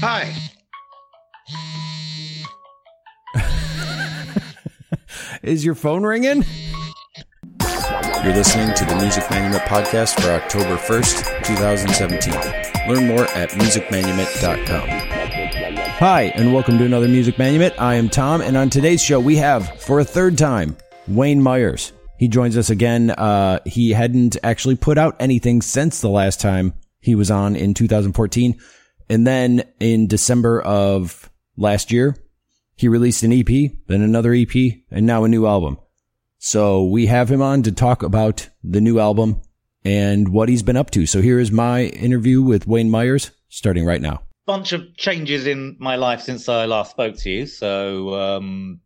Hi. Is your phone ringing? You're listening to the Music Manumit podcast for October 1st, 2017. Learn more at musicmanumit.com. Hi, and welcome to another Music Manumit. I am Tom, and on today's show, we have, for a third time, Wayne Myers. He joins us again. Uh, he hadn't actually put out anything since the last time he was on in 2014. And then in December of last year, he released an EP, then another EP, and now a new album. So we have him on to talk about the new album and what he's been up to. So here is my interview with Wayne Myers starting right now. Bunch of changes in my life since I last spoke to you. So um,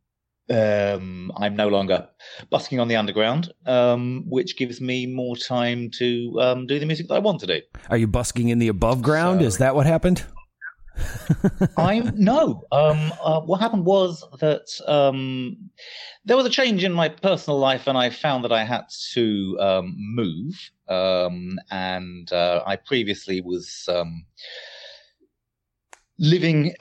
um, I'm no longer busking on the underground, um, which gives me more time to um, do the music that I want to do. Are you busking in the above ground? So, Is that what happened? I'm no. Um, uh, what happened was that um, there was a change in my personal life, and I found that I had to um, move. and uh, I previously was living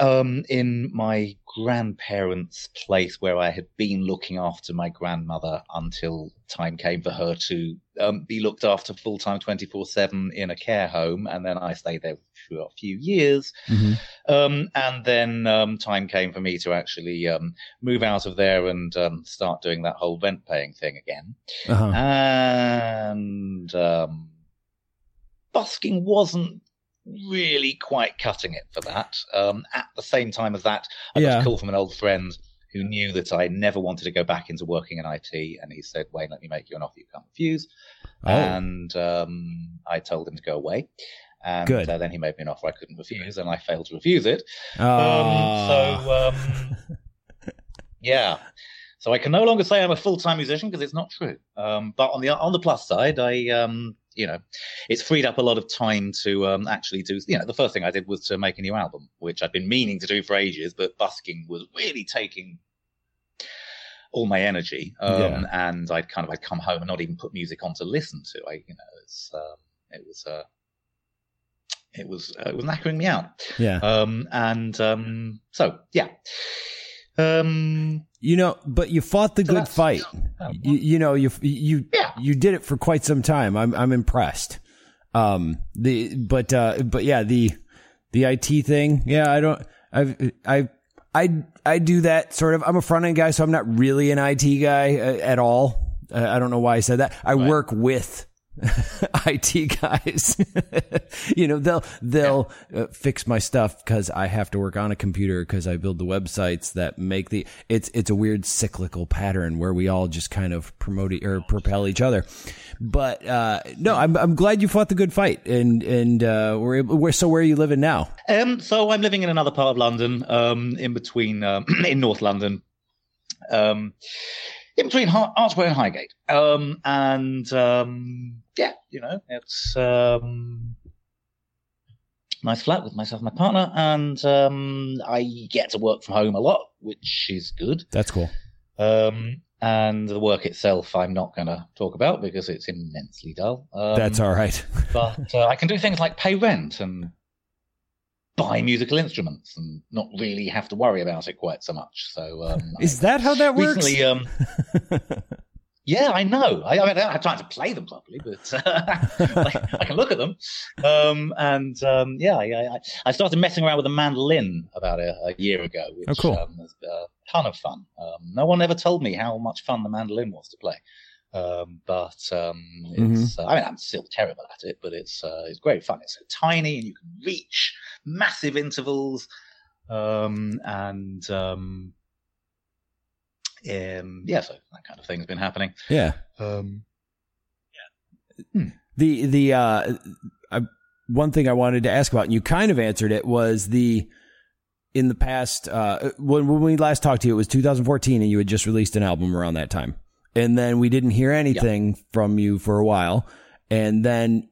in my grandparents' place where I had been looking after my grandmother until time came for her to um, be looked after full time 24 7 in a care home. And then I stayed there for a few years. Mm-hmm. Um, and then um, time came for me to actually um, move out of there and um, start doing that whole rent paying thing again. Uh-huh. And um, busking wasn't really quite cutting it for that. Um, at the same time as that, I got a call from an old friend who knew that I never wanted to go back into working in IT, and he said, "Wayne, let me make you an offer you can't refuse." Oh. And um, I told him to go away. And Good. Uh, then he made me an offer I couldn't refuse, and I failed to refuse it. Um, so, um, yeah. So I can no longer say I'm a full time musician because it's not true. Um, but on the on the plus side, I um, you know, it's freed up a lot of time to um, actually do. You know, the first thing I did was to make a new album, which I'd been meaning to do for ages, but busking was really taking all my energy. Um, yeah. And I'd kind of I'd come home and not even put music on to listen to. I, you know, it's um, it was. Uh, it was uh, it was knackering me out. Yeah. Um, and um, so yeah. Um, you know, but you fought the so good fight. You, you, know, you you yeah. you did it for quite some time. I'm I'm impressed. Um, the but uh, but yeah, the the IT thing. Yeah, I don't. I I I I do that sort of. I'm a front end guy, so I'm not really an IT guy uh, at all. Uh, I don't know why I said that. I right. work with IT guys. you know, they'll they'll yeah. uh, fix my stuff because I have to work on a computer because I build the websites that make the. It's it's a weird cyclical pattern where we all just kind of promote or propel each other. But uh, no, I'm I'm glad you fought the good fight and and uh, we're able. So where are you living now? Um, so I'm living in another part of London, um, in between um, in North London. Um in between Archway and Highgate. Um, and um, yeah, you know, it's um, nice flat with myself and my partner, and um, I get to work from home a lot, which is good. That's cool. Um, and the work itself, I'm not going to talk about because it's immensely dull. Um, That's all right. but uh, I can do things like pay rent and buy musical instruments and not really have to worry about it quite so much. So, um, is that how that works? Recently, um, yeah, I know. I, I, mean, I don't have time to play them properly, but uh, I, I, can look at them. Um, and um, yeah, I, I, started messing around with a mandolin about a, a year ago, which oh, cool. Um, was a ton of fun. Um, no one ever told me how much fun the mandolin was to play. Um, but um, mm-hmm. uh, I mean, I'm still terrible at it, but it's uh, it's great fun. It's so tiny, and you can reach massive intervals, um, and um, yeah, so that kind of thing's been happening. Yeah. Um, yeah. Hmm. The the uh, I, one thing I wanted to ask about, and you kind of answered it, was the in the past uh, when when we last talked to you, it was 2014, and you had just released an album around that time and then we didn't hear anything from you for a while. And then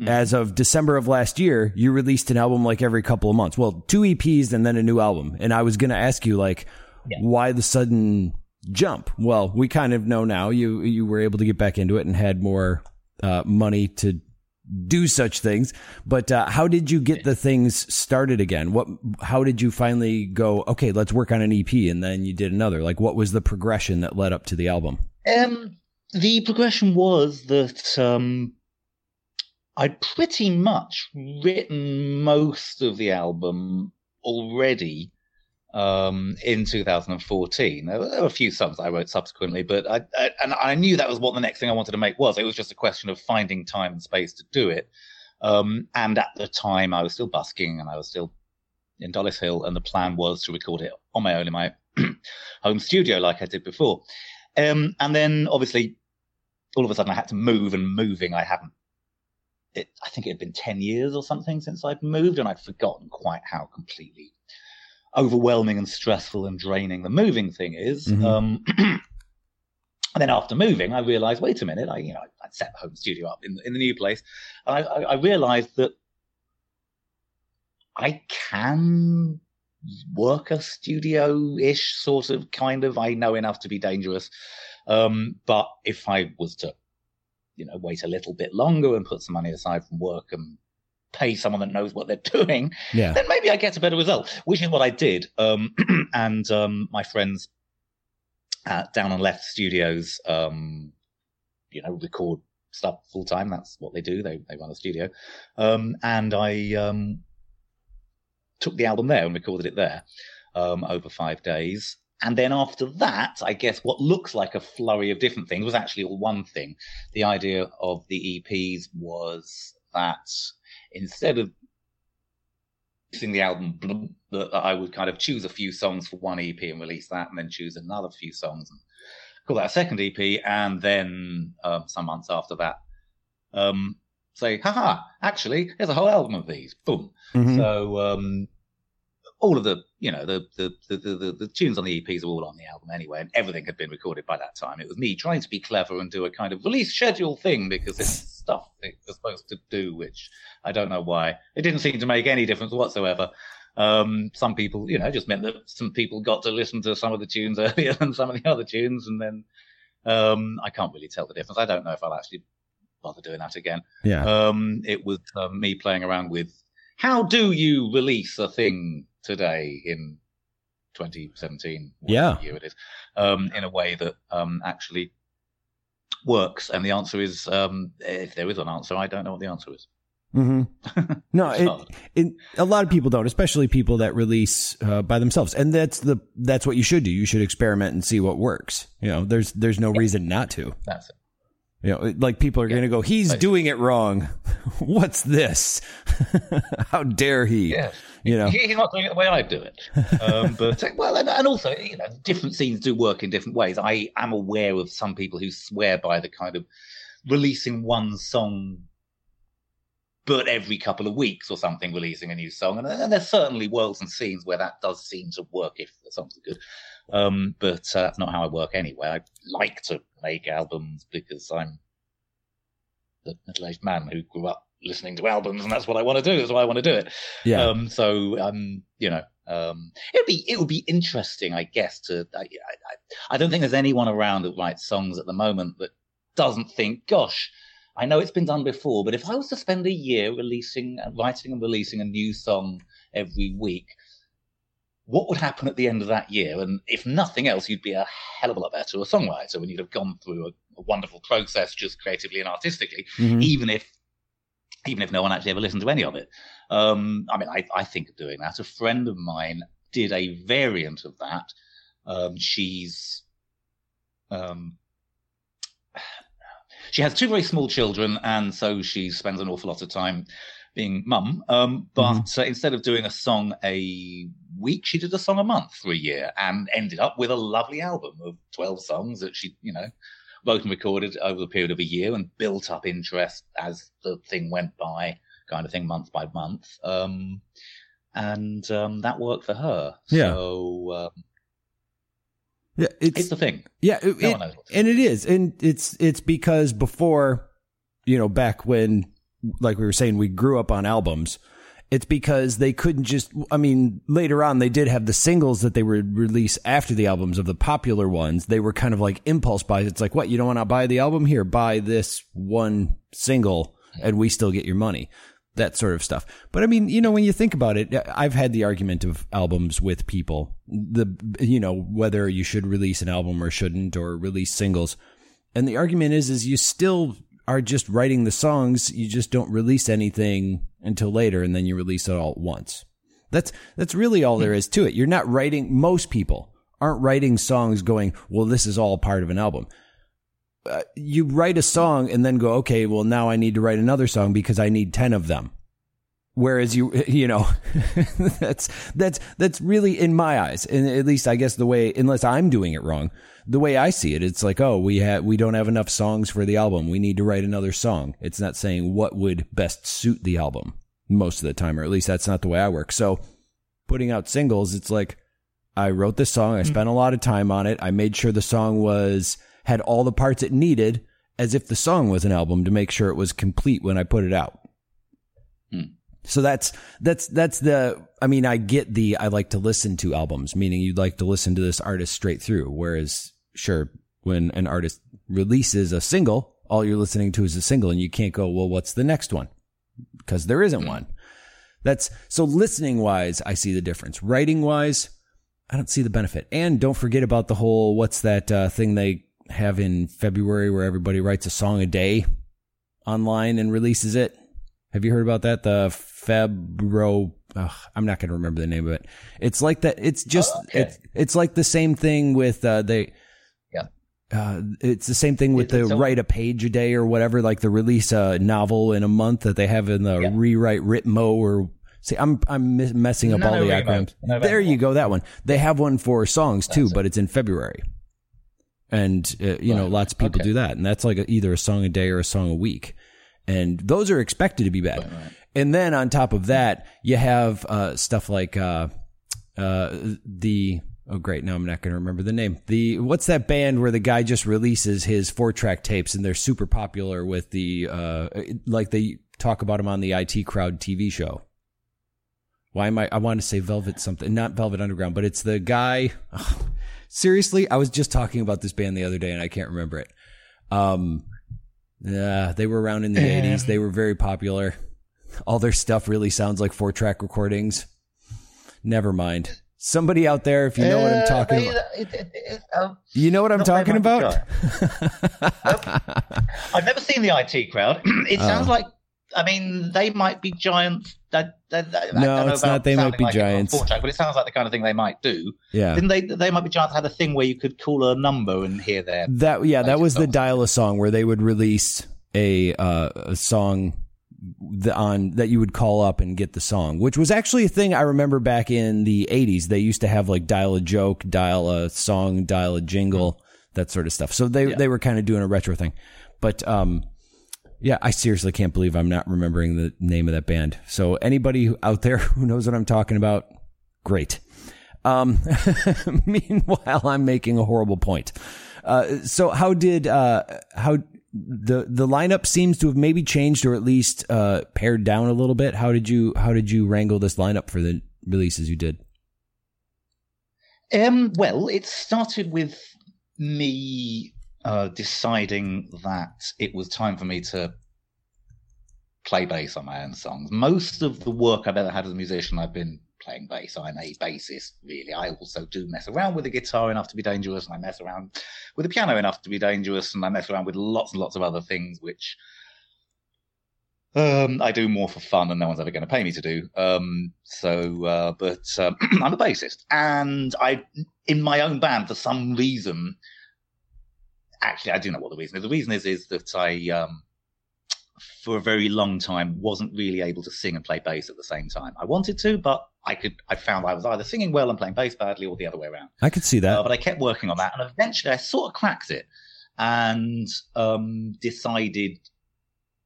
mm. as of December of last year, you released an album like every couple of months. Well, two EPs and then a new album. And I was going to ask you like yeah. why the sudden jump? Well, we kind of know now you you were able to get back into it and had more uh, money to do such things. But uh, how did you get the things started again? What? How did you finally go? Okay, let's work on an EP, and then you did another. Like, what was the progression that led up to the album? Um, the progression was that um, I'd pretty much written most of the album already um, in 2014. There were, a few songs I wrote subsequently, but I, I, and I knew that was what the next thing I wanted to make was. It was just a question of finding time and space to do it. Um, and at the time, I was still busking and I was still in Dollis Hill, and the plan was to record it on my own in my home studio, like I did before. Um, and then, obviously, all of a sudden, I had to move, and moving, I hadn't. It, I think it had been ten years or something since I'd moved, and I'd forgotten quite how completely overwhelming and stressful and draining the moving thing is. Mm-hmm. Um, and then after moving, I realized, wait a minute, I you know I'd set the home studio up in in the new place, and I, I, I realized that I can work a studio-ish sort of kind of. I know enough to be dangerous, um, but if I was to, you know, wait a little bit longer and put some money aside from work and pay someone that knows what they're doing, yeah. then maybe I get a better result, which is what I did. Um, and um, my friends at Down on Left Studios, um, you know, record stuff full time. That's what they do. They they run a studio, um, and I um, took the album there and recorded it there um, over five days. And then after that, I guess what looks like a flurry of different things was actually all one thing. The idea of the EPs was that instead of releasing the album, that I would kind of choose a few songs for one EP and release that, and then choose another few songs and call that a second EP, and then um, some months after that, um, say, haha, actually, there's a whole album of these. Boom. Mm-hmm. So um, all of the, you know, the the, the the, the tunes on the EPs are all on the album anyway, and everything had been recorded by that time. It was me trying to be clever and do a kind of release schedule thing because it's stuff it was supposed to do, which I don't know why. It didn't seem to make any difference whatsoever. Um, some people, you know, just meant that some people got to listen to some of the tunes earlier than some of the other tunes, and then um, I can't really tell the difference. I don't know if I'll actually bother doing that again. Yeah. Um, it was uh, me playing around with how do you release a thing today in 2017? Yeah. Year it is. Um, in a way that um, actually works? And the answer is, um, if there is an answer, I don't know what the answer is. Mm-hmm. No, it, it, a lot of people don't, especially people that release uh, by themselves, and that's the that's what you should do. You should experiment and see what works. You know, there's there's no yeah. reason not to. That's it. You know, like people are yeah. going to go, he's doing it wrong. What's this? How dare he? Yeah. You know, he's not doing it the way I do it. Um, but well, and, and, also, you know, different scenes do work in different ways. I am aware of some people who swear by the kind of releasing one song, but every couple of weeks or something, releasing a new song. And, and there's certainly worlds and scenes where that does seem to work if the songs are good. Um, but uh, that's not how I work anyway. I like to make albums because I'm the middle-aged man who grew up listening to albums, and that's what I want to do. That's why I want to do it. Yeah. Um, so, um, you know, um, it'd be it would be interesting, I guess. To I, I, I don't think there's anyone around that writes songs at the moment that doesn't think, "Gosh, I know it's been done before, but if I was to spend a year releasing, writing, and releasing a new song every week." What would happen at the end of that year? And if nothing else, you'd be a hell of a lot better a songwriter when you'd have gone through a, a wonderful process just creatively and artistically, mm-hmm. even if even if no one actually ever listened to any of it. Um, I mean, I, I, think of doing that. A friend of mine did a variant of that. Um, she's um, she has two very small children, and so she spends an awful lot of time being mum. Um, but mm-hmm. uh, instead of doing a song a week, she did a song a month for a year and ended up with a lovely album of 12 songs that she, you know, wrote and recorded over the period of a year and built up interest as the thing went by, kind of thing, month by month. Um, and um, that worked for her. Yeah. So, um, yeah, it's, it's the thing. Yeah, it, it, and it is, and it's it's because before, you know, back when like we were saying, we grew up on albums. It's because they couldn't just, I mean, later on, they did have the singles that they would release after the albums of the popular ones. They were kind of like impulse buys. It's like, what, you don't want to buy the album? Here, buy this one single and we still get your money. That sort of stuff. But I mean, you know, when you think about it, I've had the argument of albums with people. The, you know, whether you should release an album or shouldn't or release singles. And the argument is, is you still are just writing the songs. You just don't release anything until later and then you release it all at once. That's, that's really all there is to it. You're not writing, most people aren't writing songs going, well, this is all part of an album. Uh, you write a song and then go, okay, well, now I need to write another song because I need 10 of them. Whereas you, you know, that's, that's, that's really in my eyes. And at least I guess the way, unless I'm doing it wrong, the way I see it, it's like, oh, we have, we don't have enough songs for the album. We need to write another song. It's not saying what would best suit the album most of the time, or at least that's not the way I work. So putting out singles, it's like, I wrote this song. I spent a lot of time on it. I made sure the song was had all the parts it needed as if the song was an album to make sure it was complete when I put it out. Hmm. So that's that's that's the I mean I get the I like to listen to albums meaning you'd like to listen to this artist straight through whereas sure when an artist releases a single all you're listening to is a single and you can't go well what's the next one because there isn't one. That's so listening wise I see the difference. Writing wise I don't see the benefit. And don't forget about the whole what's that uh, thing they have in February where everybody writes a song a day online and releases it. Have you heard about that? The Febro. I'm not going to remember the name of it. It's like that. It's just oh, okay. it's it's like the same thing with uh, they. Yeah. Uh, it's the same thing with the so- write a page a day or whatever, like the release a novel in a month that they have in the yeah. rewrite Ritmo or See, I'm I'm messing up all the acronyms. There you go, that one. They have one for songs too, but it's in February, and uh, you right. know, lots of people okay. do that, and that's like a, either a song a day or a song a week, and those are expected to be bad. Right. And then on top of that, you have uh, stuff like uh, uh the oh great, now I'm not going to remember the name. The what's that band where the guy just releases his four track tapes and they're super popular with the uh, like they talk about him on the IT Crowd TV show. Why am I? I want to say Velvet something, not Velvet Underground, but it's the guy. Oh, seriously, I was just talking about this band the other day and I can't remember it. Um, yeah, they were around in the eighties. They were very popular. All their stuff really sounds like four track recordings. Never mind. Somebody out there, if you know what I'm uh, talking about, um, you know what I'm talking about. I've never seen the IT crowd. it sounds uh, like I mean, they might be giants. That, no, it's not. They might be like giants. Track, but it sounds like the kind of thing they might do. Yeah. Then they they might be giants. Had a thing where you could call a number and hear their that. Yeah, that was songs. the dial a song where they would release a uh, a song the, on that you would call up and get the song, which was actually a thing I remember back in the '80s. They used to have like dial a joke, dial a song, dial a jingle, mm-hmm. that sort of stuff. So they yeah. they were kind of doing a retro thing, but um yeah, I seriously can't believe I'm not remembering the name of that band. So anybody out there who knows what I'm talking about, great. Um, meanwhile, I'm making a horrible point. Uh, so how did uh, how the the lineup seems to have maybe changed or at least uh, pared down a little bit? How did you how did you wrangle this lineup for the releases you did? Um, well, it started with me uh, deciding that it was time for me to play bass on my own songs. Most of the work I've ever had as a musician, I've been playing bass. I'm a bassist, really. I also do mess around with the guitar enough to be dangerous, and I mess around with the piano enough to be dangerous, and I mess around with lots and lots of other things, which um, I do more for fun, and no one's ever going to pay me to do. Um, so, uh, but um, I'm a bassist, and I, in my own band, for some reason, actually, I do know what the reason is. The reason is is that I, um, for a very long time, wasn't really able to sing and play bass at the same time. I wanted to, but I could. I found I was either singing well and playing bass badly, or the other way around. I could see that, uh, but I kept working on that, and eventually, I sort of cracked it, and um, decided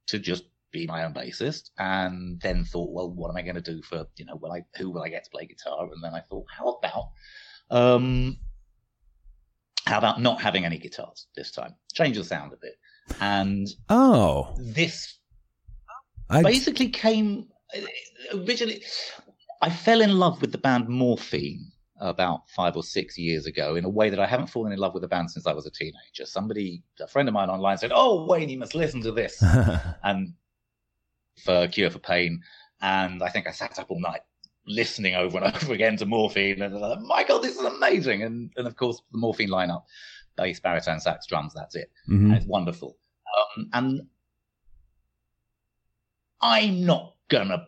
to just be my own bassist and then thought well what am i going to do for you know will i who will i get to play guitar and then i thought how about um how about not having any guitars this time? Change the sound a bit. And oh, this I... basically came originally. I fell in love with the band Morphine about five or six years ago in a way that I haven't fallen in love with the band since I was a teenager. Somebody, a friend of mine online said, "Oh, Wayne, you must listen to this," and for Cure for Pain, and I think I sat up all night listening over and over again to Morphine, and like, my God, this is amazing! And and of course the Morphine lineup, bass, baritone, sax, drums, that's it. Mm-hmm. it's wonderful. Um, and I'm not gonna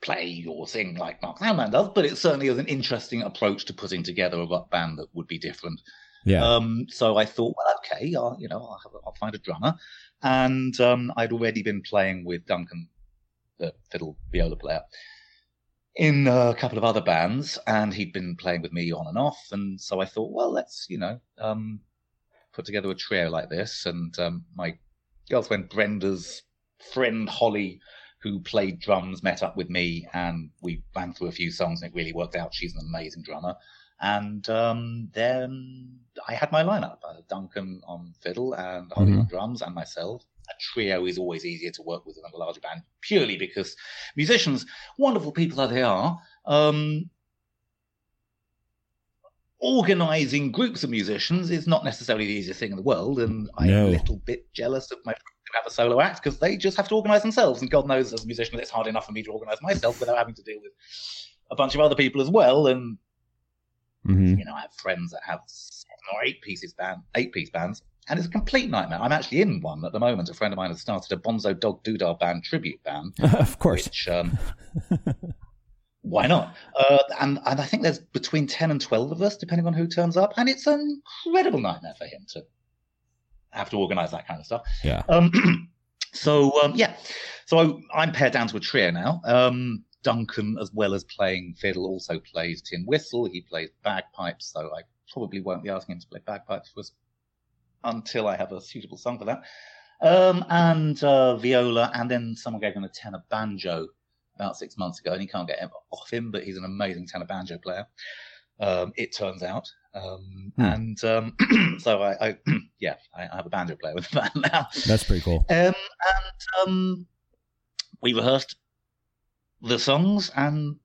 play your thing like Mark Sandman does, but it certainly is an interesting approach to putting together a rock band that would be different. Yeah. Um, so I thought, well, okay, I'll, you know, I'll, have, I'll find a drummer, and um, I'd already been playing with Duncan, the fiddle viola player, in a couple of other bands, and he'd been playing with me on and off, and so I thought, well, let's, you know, um, put together a trio like this, and um, my girlfriend Brenda's friend Holly who played drums, met up with me, and we ran through a few songs, and it really worked out. She's an amazing drummer. And um, then I had my lineup: uh, Duncan on fiddle and Holly mm-hmm. on drums, and myself. A trio is always easier to work with than a larger band, purely because musicians, wonderful people that they are, um, organizing groups of musicians is not necessarily the easiest thing in the world, and I'm no. a little bit jealous of my have a solo act because they just have to organize themselves. And God knows, as a musician, it's hard enough for me to organize myself without having to deal with a bunch of other people as well. And mm-hmm. you know, I have friends that have seven or eight pieces band, eight piece bands, and it's a complete nightmare. I'm actually in one at the moment. A friend of mine has started a Bonzo Dog Doodah band tribute band. of course. Which, um, why not? Uh, and and I think there's between ten and twelve of us, depending on who turns up, and it's an incredible nightmare for him to have to organize that kind of stuff. Yeah. Um, so um, yeah, so I'm pared down to a trio now. Um, Duncan, as well as playing fiddle, also plays tin whistle. He plays bagpipes, so I probably won't be asking him to play bagpipes for us until I have a suitable song for that. Um, and uh, viola, and then someone gave him a tenor banjo about six months ago, and he can't get him off him, but he's an amazing tenor banjo player. Um, it turns out, um, hmm. and um, so I, I yeah, I, I, have a banjo player with the band now. That's pretty cool. Um, and um, we rehearsed the songs and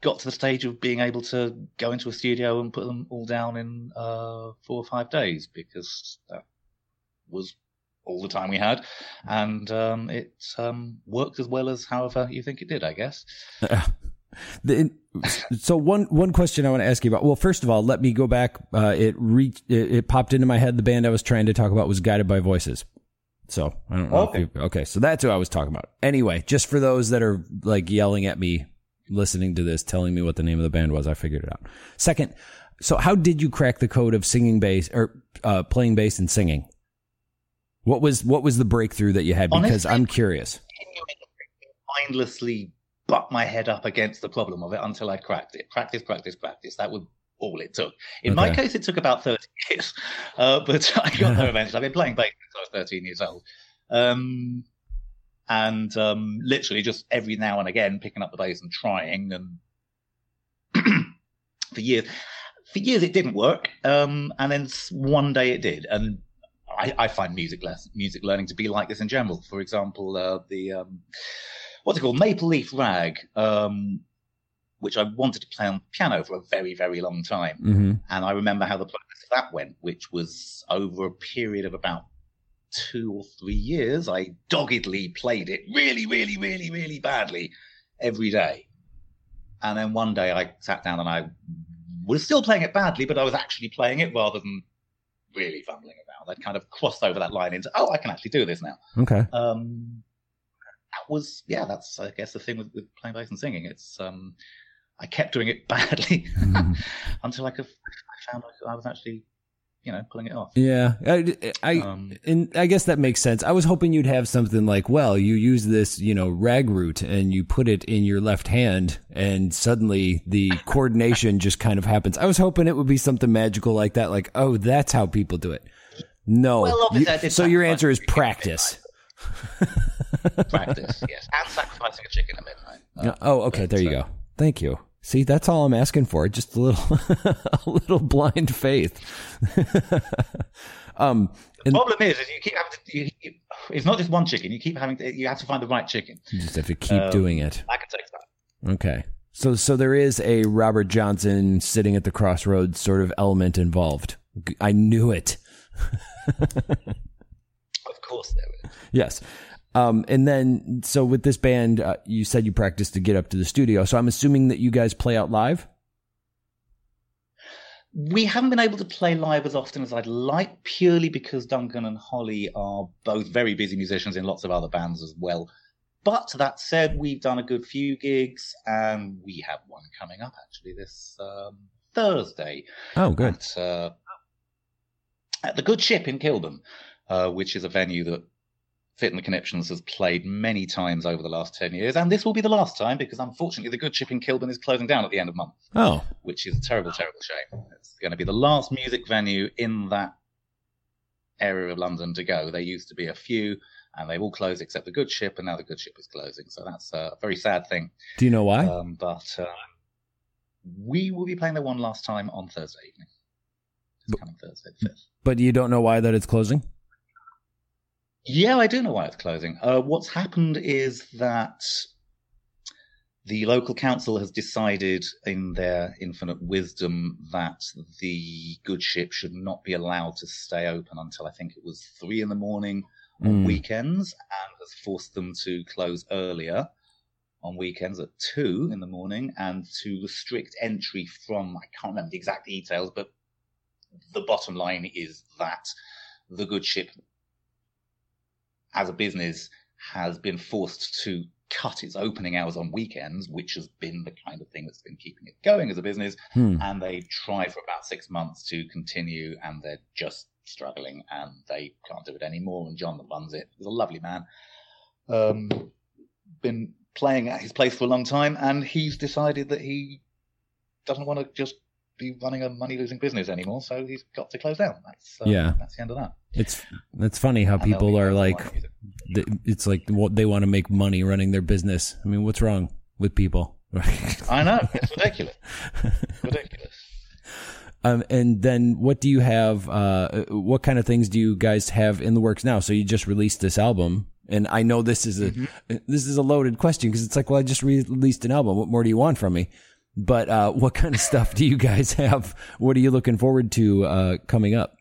got to the stage of being able to go into a studio and put them all down in uh, four or five days because that was all the time we had, and um, it um, worked as well as however you think it did, I guess. The, so one one question I want to ask you about. Well, first of all, let me go back. Uh, it reached. It, it, popped into my head. The band I was trying to talk about was Guided by Voices. So I don't know. Okay. You, okay. So that's who I was talking about. Anyway, just for those that are like yelling at me, listening to this, telling me what the name of the band was, I figured it out. Second, so how did you crack the code of singing bass or uh, playing bass and singing? What was what was the breakthrough that you had? Because Honestly, I'm curious. Mindlessly butt my head up against the problem of it until I cracked it. Practice, practice, practice. That was all it took. In okay. my case, it took about 30 years, uh, but I got there eventually. I've been playing bass since I was 13 years old. Um, and um, literally just every now and again picking up the bass and trying. And for years, for years it didn't work. Um, and then one day it did. And I, I find music less, music learning to be like this in general. For example, uh, the um, what's it called, Maple Leaf Rag, um, which I wanted to play on piano for a very, very long time. Mm-hmm. And I remember how the process of that went, which was over a period of about two or three years. I doggedly played it really, really, really, really badly every day. And then one day I sat down and I was still playing it badly, but I was actually playing it rather than really fumbling about. I'd kind of crossed over that line into, oh, I can actually do this now. Okay. Um, was yeah, that's I guess the thing with, with playing bass and singing. It's um, I kept doing it badly mm. until I could I found I was actually you know pulling it off. Yeah, I, I um, and I guess that makes sense. I was hoping you'd have something like, well, you use this you know rag root and you put it in your left hand, and suddenly the coordination just kind of happens. I was hoping it would be something magical like that, like oh, that's how people do it. No, well, you, so your answer is practice. practice, yes, and sacrificing a chicken at midnight. Uh, oh, okay, there you go. Thank you. See, that's all I'm asking for. Just a little, a little blind faith. um, the problem is, is you keep having to. You, you, it's not just one chicken. You keep having to. You have to find the right chicken. You just have to keep um, doing it. That can take time. Okay. So, so there is a Robert Johnson sitting at the crossroads sort of element involved. I knew it. of course there is. Yes. Um, and then, so with this band, uh, you said you practiced to get up to the studio. So I'm assuming that you guys play out live? We haven't been able to play live as often as I'd like, purely because Duncan and Holly are both very busy musicians in lots of other bands as well. But that said, we've done a good few gigs, and we have one coming up actually this um, Thursday. Oh, good. At, uh, at the Good Ship in Kilburn, uh, which is a venue that Fit and the Conniptions has played many times over the last 10 years. And this will be the last time because unfortunately the Good Ship in Kilburn is closing down at the end of the month. Oh. Which is a terrible, terrible shame. It's going to be the last music venue in that area of London to go. There used to be a few and they've all closed except the Good Ship, and now the Good Ship is closing. So that's a very sad thing. Do you know why? Um, but uh, we will be playing there one last time on Thursday evening. It's coming Thursday, the 5th. But you don't know why that it's closing? Yeah, I do know why it's closing. Uh, what's happened is that the local council has decided, in their infinite wisdom, that the good ship should not be allowed to stay open until I think it was three in the morning on mm. weekends, and has forced them to close earlier on weekends at two in the morning, and to restrict entry from I can't remember the exact details, but the bottom line is that the good ship as a business has been forced to cut its opening hours on weekends, which has been the kind of thing that's been keeping it going as a business. Hmm. And they tried for about six months to continue, and they're just struggling, and they can't do it anymore. And John, that runs it, is a lovely man. Um, been playing at his place for a long time, and he's decided that he doesn't want to just be running a money losing business anymore, so he's got to close down. That's uh, yeah, that's the end of that. It's it's funny how people are like, it's like what they want to make money running their business. I mean, what's wrong with people? I know it's ridiculous, ridiculous. Um, and then what do you have? Uh, what kind of things do you guys have in the works now? So you just released this album, and I know this is a mm-hmm. this is a loaded question because it's like, well, I just released an album. What more do you want from me? But uh, what kind of stuff do you guys have? What are you looking forward to uh, coming up?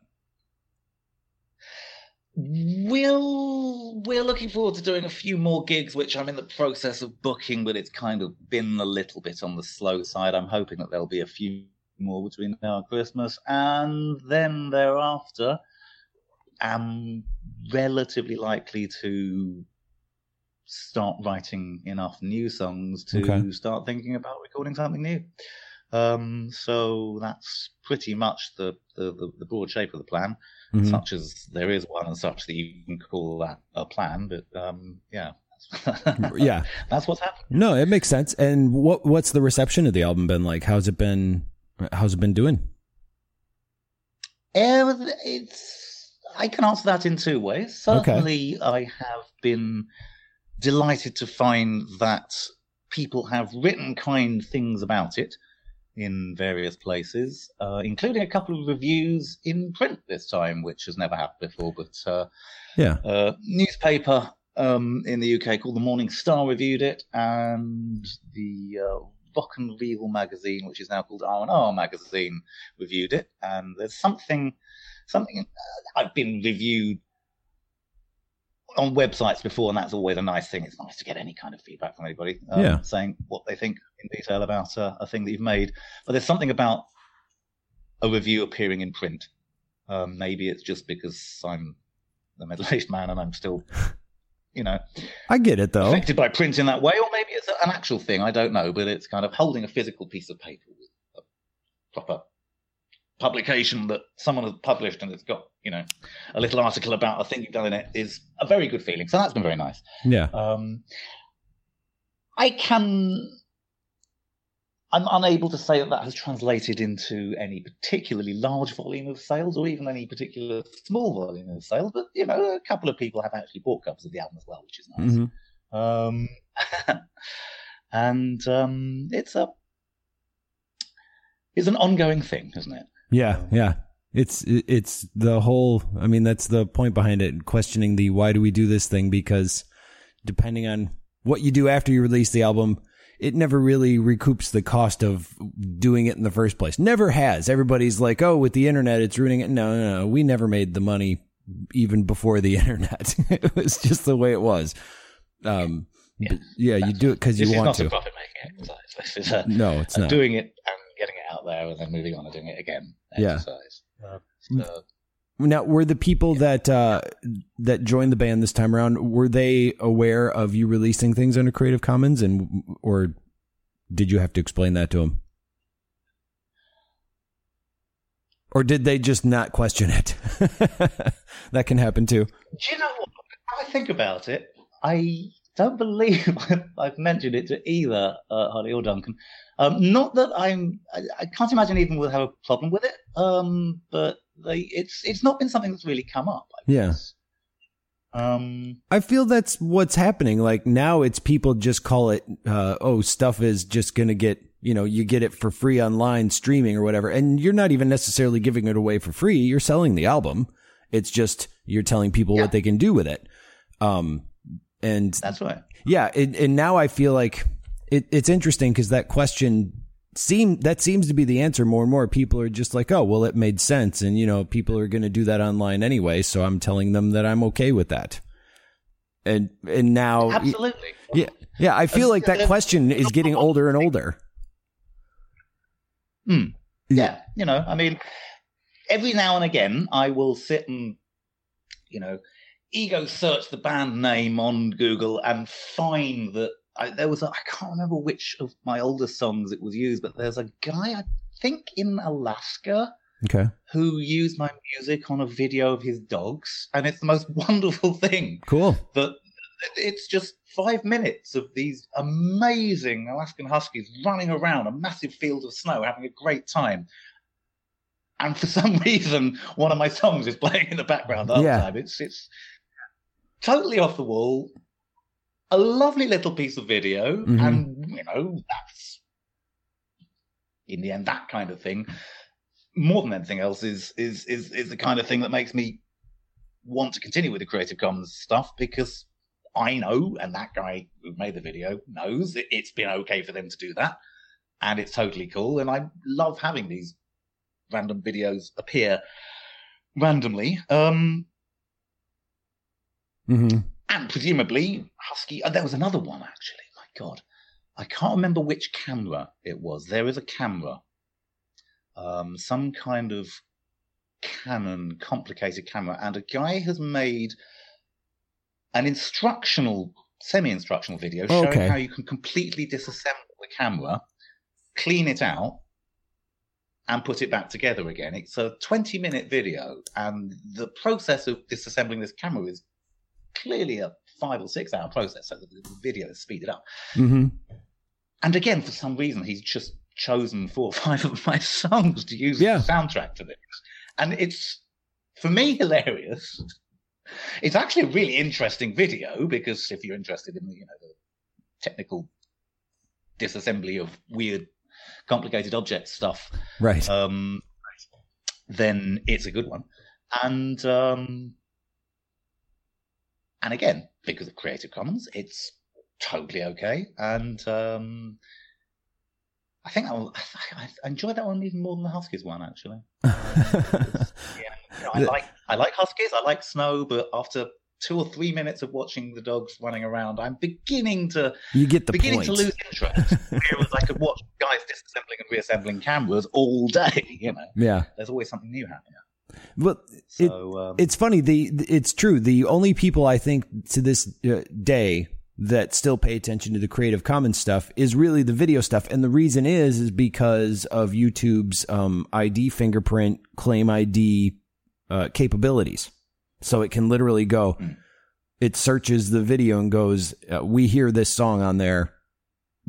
We'll, we're looking forward to doing a few more gigs, which I'm in the process of booking, but it's kind of been a little bit on the slow side. I'm hoping that there'll be a few more between now and Christmas, and then thereafter, I'm relatively likely to start writing enough new songs to okay. start thinking about recording something new. Um, so that's pretty much the, the, the, the broad shape of the plan, mm-hmm. such as there is one and such that you can call that a plan. But um, yeah, yeah, that's what's happened. No, it makes sense. And what what's the reception of the album been like? How's it been? How's it been doing? it's I can answer that in two ways. Certainly, okay. I have been delighted to find that people have written kind things about it in various places, uh, including a couple of reviews in print this time, which has never happened before. But uh, yeah, uh, newspaper um, in the UK called the Morning Star reviewed it, and the uh, Rock and Reel magazine, which is now called R and R magazine, reviewed it. And there's something, something uh, I've been reviewed on websites before, and that's always a nice thing. It's nice to get any kind of feedback from anybody, um, yeah. saying what they think in detail about uh, a thing that you've made. But there's something about a review appearing in print. Um, maybe it's just because I'm a middle-aged man and I'm still, you know, I get it though, affected by print in that way, or maybe it's an actual thing. I don't know, but it's kind of holding a physical piece of paper with a proper publication that someone has published and it's got you know a little article about a thing you've done in it is a very good feeling. So that's been very nice. Yeah. Um, i can i'm unable to say that that has translated into any particularly large volume of sales or even any particular small volume of sales but you know a couple of people have actually bought copies of the album as well which is nice. Mm-hmm. um, and um, it's a it's an ongoing thing isn't it yeah, yeah. It's it's the whole. I mean, that's the point behind it. Questioning the why do we do this thing? Because depending on what you do after you release the album, it never really recoups the cost of doing it in the first place. Never has. Everybody's like, oh, with the internet, it's ruining it. No, no, no. We never made the money even before the internet. it was just the way it was. Um, yeah, yeah you do it because you want to. This is not a profit making exercise. This is a, no, it's not. doing it out there and then moving on and doing it again. Exercise. Yeah. So, now, were the people that uh, that joined the band this time around were they aware of you releasing things under Creative Commons, and or did you have to explain that to them? Or did they just not question it? that can happen too. Do you know what? I think about it, I don't believe I've mentioned it to either uh, Harley or Duncan. Um, not that I'm, I, I, can't imagine even we'll have a problem with it. Um, but they, it's it's not been something that's really come up. I yeah. Um, I feel that's what's happening. Like now, it's people just call it, uh, oh, stuff is just gonna get you know, you get it for free online streaming or whatever. And you're not even necessarily giving it away for free. You're selling the album. It's just you're telling people yeah. what they can do with it. Um, and that's right. Yeah. It, and now I feel like it, it's interesting because that question seem that seems to be the answer more and more. People are just like, oh, well, it made sense. And, you know, people are going to do that online anyway. So I'm telling them that I'm okay with that. And, and now, absolutely. Yeah. Yeah. I feel like that question is getting older and older. Hmm. Yeah, you know, I mean, every now and again, I will sit and, you know, ego search the band name on Google and find that I, there was a, I can't remember which of my older songs it was used, but there's a guy I think in Alaska okay. who used my music on a video of his dogs, and it's the most wonderful thing. Cool. That it's just five minutes of these amazing Alaskan Huskies running around a massive field of snow, having a great time. And for some reason, one of my songs is playing in the background the yeah. time. It's it's totally off the wall. A lovely little piece of video, mm-hmm. and you know that's in the end that kind of thing. More than anything else, is is is is the kind of thing that makes me want to continue with the Creative Commons stuff because I know, and that guy who made the video knows that it's been okay for them to do that. And it's totally cool. And I love having these random videos appear randomly. Um, mm-hmm. And presumably, Husky, uh, there was another one actually. My God. I can't remember which camera it was. There is a camera, um, some kind of Canon complicated camera, and a guy has made an instructional, semi-instructional video showing okay. how you can completely disassemble the camera, clean it out, and put it back together again. It's a 20-minute video, and the process of disassembling this camera is clearly a five or six-hour process. So the, the video is speeded up. Mm-hmm. And again, for some reason, he's just chosen four or five of my songs to use yeah. as the soundtrack to this, and it's for me hilarious it's actually a really interesting video because if you're interested in the, you know, the technical disassembly of weird, complicated object stuff, right? Um, then it's a good one. And um, and again, because of Creative Commons, it's totally okay. And um, I think I, I, enjoyed that one even more than the Huskies one, actually. yeah, you know, I like I like huskies, I like snow, but after two or three minutes of watching the dogs running around, I'm beginning to you get the beginning point. to lose interest. Whereas I could watch guys disassembling and reassembling cameras all day. You know, yeah, there's always something new happening. But so, it, um, it's funny. The it's true. The only people I think to this uh, day that still pay attention to the Creative Commons stuff is really the video stuff, and the reason is is because of YouTube's um, ID fingerprint claim ID uh, capabilities. So it can literally go, it searches the video and goes, uh, we hear this song on there.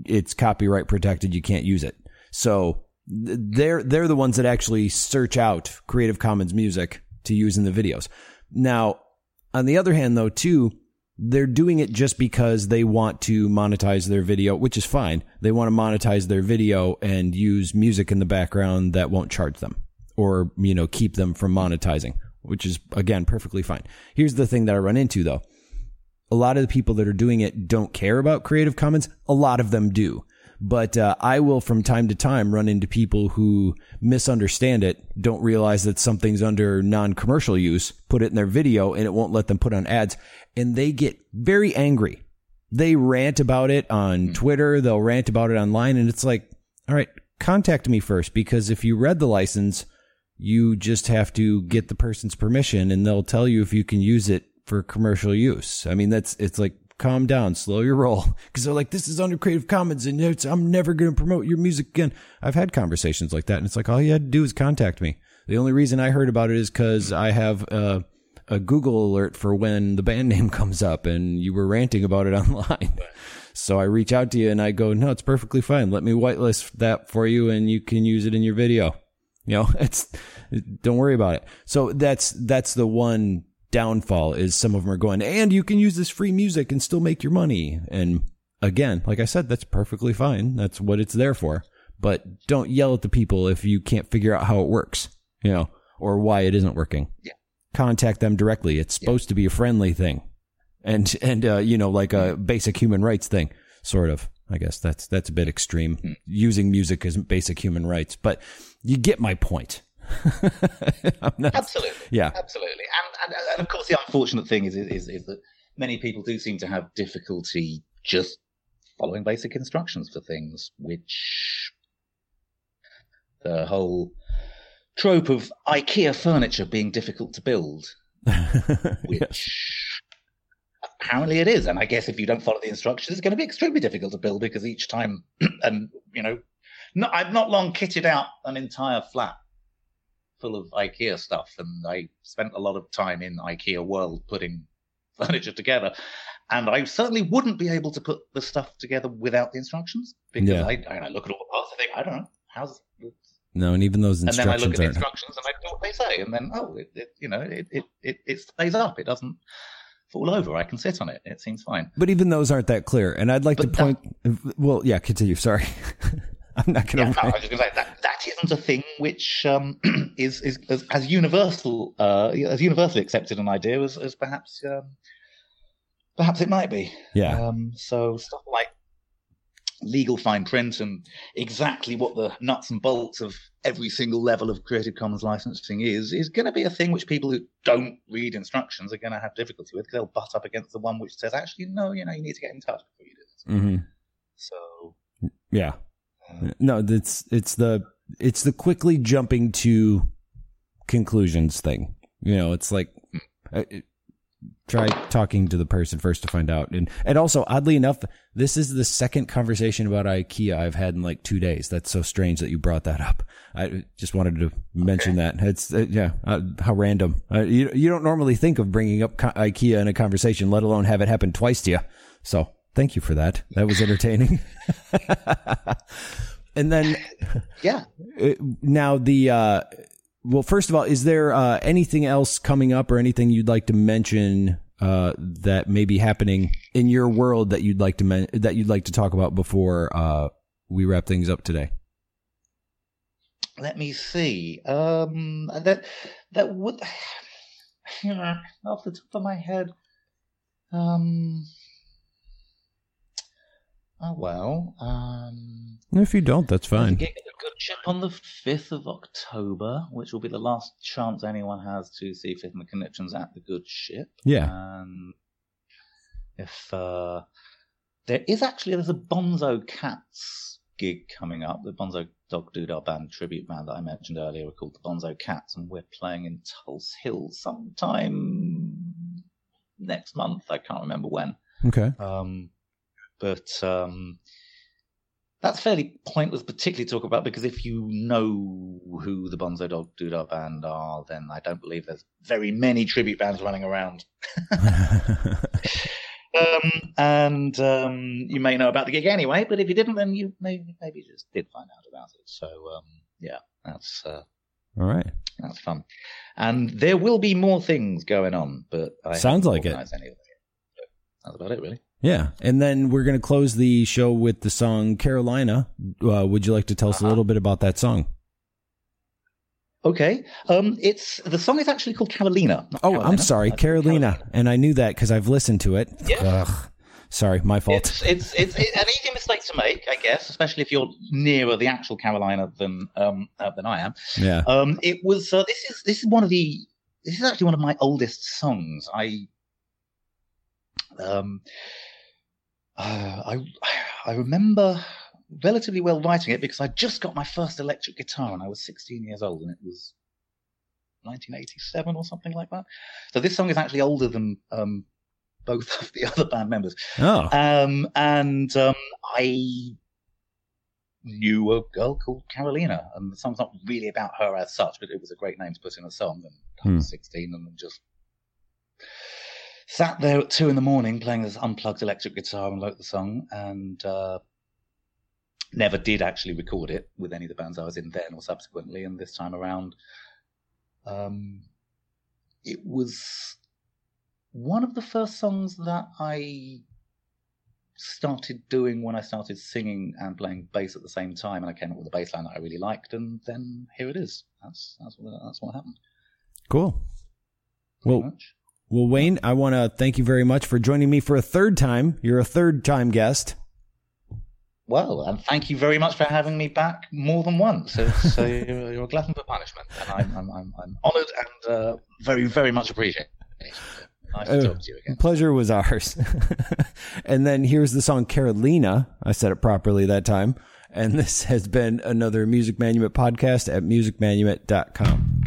It's copyright protected. You can't use it. So they're, they're the ones that actually search out Creative Commons music to use in the videos. Now, on the other hand, though, too, they're doing it just because they want to monetize their video, which is fine. They want to monetize their video and use music in the background that won't charge them or, you know, keep them from monetizing, which is again perfectly fine. Here's the thing that I run into though. A lot of the people that are doing it don't care about Creative Commons. A lot of them do. But uh, I will from time to time run into people who misunderstand it, don't realize that something's under non-commercial use, put it in their video, and it won't let them put on ads, and they get very angry. They rant about it on mm-hmm. Twitter. They'll rant about it online, and it's like, all right, contact me first because if you read the license, you just have to get the person's permission, and they'll tell you if you can use it for commercial use. I mean, that's it's like calm down, slow your roll. Because they're like, this is under Creative Commons and I'm never going to promote your music again. I've had conversations like that. And it's like, all you had to do is contact me. The only reason I heard about it is because I have a, a, Google alert for when the band name comes up and you were ranting about it online. So I reach out to you and I go, no, it's perfectly fine. Let me whitelist that for you and you can use it in your video. You know, it's, don't worry about it. So that's, that's the one downfall is some of them are going, and you can use this free music and still make your money. And again, like I said, that's perfectly fine. That's what it's there for. But don't yell at the people if you can't figure out how it works, you know, or why it isn't working. Yeah. Contact them directly. It's supposed yeah. to be a friendly thing. And, and, uh, you know, like a basic human rights thing, sort of. I guess that's, that's a bit extreme. Mm. Using music as basic human rights, but you get my point. not, absolutely. Yeah. Absolutely. And, and, and, of course, the unfortunate thing is, is, is that many people do seem to have difficulty just following basic instructions for things, which the whole trope of IKEA furniture being difficult to build, which yes. apparently it is. And I guess if you don't follow the instructions, it's going to be extremely difficult to build because each time, and you know, not, I've not long kitted out an entire flat full of IKEA stuff, and I spent a lot of time in IKEA world putting furniture together. And I certainly wouldn't be able to put the stuff together without the instructions because yeah. I, I, look at all the parts. I think I don't know how's. No, and even those instructions. And then I look at the instructions and I do what they say, and then oh, it, it you know, it, it it it stays up. It doesn't fall over. I can sit on it. It seems fine. But even those aren't that clear. And I'd like but to point. That, well, yeah, continue. Sorry. I'm not going to. Yeah, no, I was just going to say that that isn't a thing which um, is is as, as universal uh, as universally accepted an idea as, as perhaps um, perhaps it might be. Yeah. Um, so stuff like legal fine print and exactly what the nuts and bolts of every single level of Creative Commons licensing is is going to be a thing which people who don't read instructions are going to have difficulty with because they'll butt up against the one which says actually no, you know, you need to get in touch before you do this. Mm-hmm. So yeah, no, it's it's the it's the quickly jumping to conclusions thing. You know, it's like uh, try talking to the person first to find out. And and also, oddly enough, this is the second conversation about IKEA I've had in like two days. That's so strange that you brought that up. I just wanted to mention okay. that. It's uh, yeah, uh, how random. Uh, you you don't normally think of bringing up IKEA in a conversation, let alone have it happen twice to you. So Thank you for that. That was entertaining. and then, yeah. Uh, now the uh, well, first of all, is there uh, anything else coming up or anything you'd like to mention uh, that may be happening in your world that you'd like to men- that you'd like to talk about before uh, we wrap things up today? Let me see. Um, that that would, you know, off the top of my head. Um, Oh well. Um, if you don't, that's fine. Good ship on the fifth of October, which will be the last chance anyone has to see Fifth and the Conniptions at the good ship. Yeah. And if uh, there is actually there's a Bonzo Cats gig coming up, the Bonzo Dog Doodah Band tribute band that I mentioned earlier, are called the Bonzo Cats, and we're playing in Tulse Hill sometime next month. I can't remember when. Okay. Um, but um, that's fairly pointless, particularly to talk about because if you know who the Bonzo Dog Doodah band are, then I don't believe there's very many tribute bands running around. um, and um, you may know about the gig anyway, but if you didn't, then you maybe maybe just did find out about it. So um, yeah, that's uh, all right. That's fun, and there will be more things going on, but I sounds like it. That's about it, really. Yeah, and then we're going to close the show with the song Carolina. Uh, would you like to tell us uh-huh. a little bit about that song? Okay, um, it's the song is actually called Carolina. Oh, Carolina. I'm sorry, Carolina, Carolina, and I knew that because I've listened to it. Yeah. Ugh. Sorry, my fault. It's, it's, it's, it's an easy mistake to make, I guess, especially if you're nearer the actual Carolina than um, uh, than I am. Yeah. Um, it was. Uh, this is this is one of the. This is actually one of my oldest songs. I. Um. Uh, I I remember relatively well writing it because I just got my first electric guitar when I was 16 years old, and it was 1987 or something like that. So this song is actually older than um, both of the other band members. Oh. Um, and um, I knew a girl called Carolina, and the song's not really about her as such, but it was a great name to put in a song. And I was hmm. 16 and just sat there at two in the morning playing this unplugged electric guitar and wrote the song, and uh, never did actually record it with any of the bands I was in then or subsequently. And this time around, um, it was one of the first songs that I started doing when I started singing and playing bass at the same time, and I came up with a bass line that I really liked, and then here it is. That's that's what that's what happened. Cool. well, well, Wayne, I want to thank you very much for joining me for a third time. You're a third time guest. Well, and thank you very much for having me back more than once. So, so you're, you're, a glutton for punishment, and I'm I'm, I'm, I'm honoured and uh, very very much appreciate it. Nice to talk to you again. Pleasure was ours. and then here's the song Carolina. I said it properly that time. And this has been another Music Manumit podcast at musicmanumit.com.